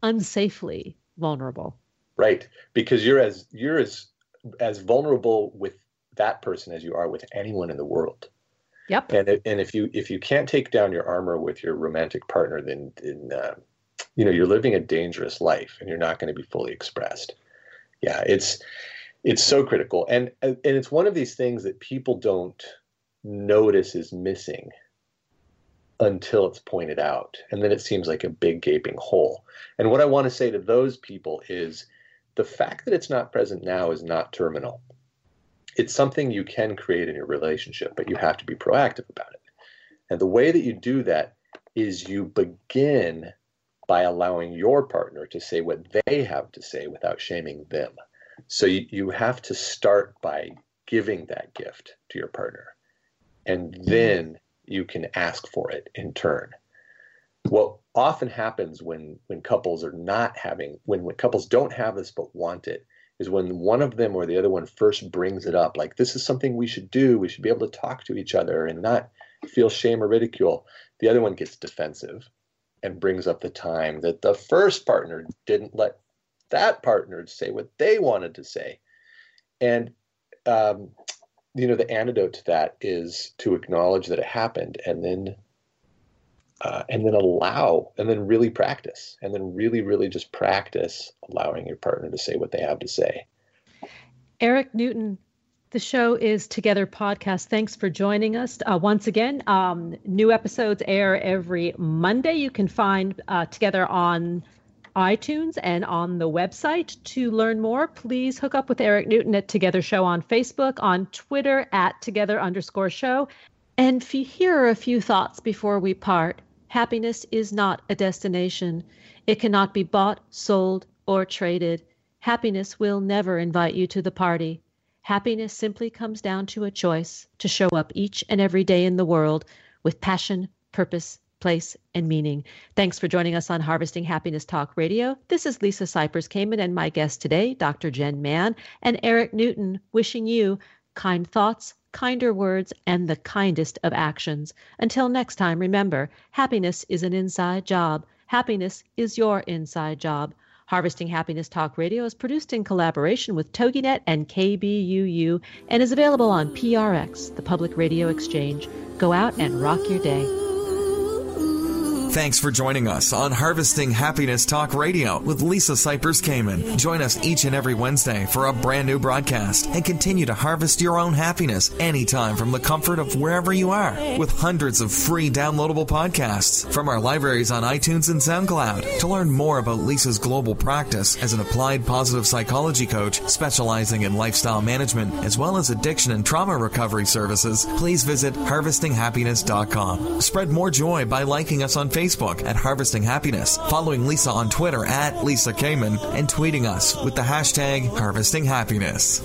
[SPEAKER 2] unsafely vulnerable
[SPEAKER 6] right. Because you're as you're as as vulnerable with that person as you are with anyone in the world.
[SPEAKER 2] Yep.
[SPEAKER 6] And and if you if you can't take down your armor with your romantic partner then then uh, you know, you're living a dangerous life and you're not going to be fully expressed. Yeah, it's it's so critical, and and it's one of these things that people don't notice is missing until it's pointed out, and then it seems like a big gaping hole. And what I want to say to those people is, the fact that it's not present now is not terminal. It's something you can create in your relationship, but you have to be proactive about it. And the way that you do that is you begin by allowing your partner to say what they have to say without shaming them. So you, you have to start by giving that gift to your partner. And then you can ask for it in turn. What often happens when, when couples are not having, when, when couples don't have this but want it, is when one of them or the other one first brings it up, like, this is something we should do. We should be able to talk to each other and not feel shame or ridicule. The other one gets defensive and brings up the time that the first partner didn't let that partner say what they wanted to say. And, um, you know, the antidote to that is to acknowledge that it happened and then. Uh, and then allow, and then really practice, and then really, really just practice allowing your partner to say what they have to say.
[SPEAKER 2] Erik Newton, the show is Together Podcast. Thanks for joining us. Uh, once again, um, new episodes air every Monday. You can find uh, Together on iTunes and on the website. To learn more, please hook up with Erik Newton at Together Show on Facebook, on Twitter at Together underscore show. And here are a few thoughts before we part. Happiness is not a destination. It cannot be bought, sold, or traded. Happiness will never invite you to the party. Happiness simply comes down to a choice to show up each and every day in the world with passion, purpose, place, and meaning. Thanks for joining us on Harvesting Happiness Talk Radio. This is Lisa Cypers Kamen and my guest today, Dr. Jenn Mann and Erik Newton, wishing you kind thoughts, kinder words, and the kindest of actions. Until next time, remember happiness is an inside job. Happiness is your inside job. Harvesting Happiness Talk Radio is produced in collaboration with TogiNet and KBUU and is available on PRX, the Public Radio Exchange. Go out and rock your day.
[SPEAKER 1] Thanks for joining us on Harvesting Happiness Talk Radio with Lisa Cypers Kamen. Join us each and every Wednesday for a brand new broadcast and continue to harvest your own happiness anytime from the comfort of wherever you are with hundreds of free downloadable podcasts from our libraries on iTunes and SoundCloud. To learn more about Lisa's global practice as an applied positive psychology coach specializing in lifestyle management as well as addiction and trauma recovery services, please visit harvestinghappiness.com. Spread more joy by liking us on Facebook Facebook at Harvesting Happiness, following Lisa on Twitter at Lisa Kamen, and tweeting us with the hashtag Harvesting Happiness.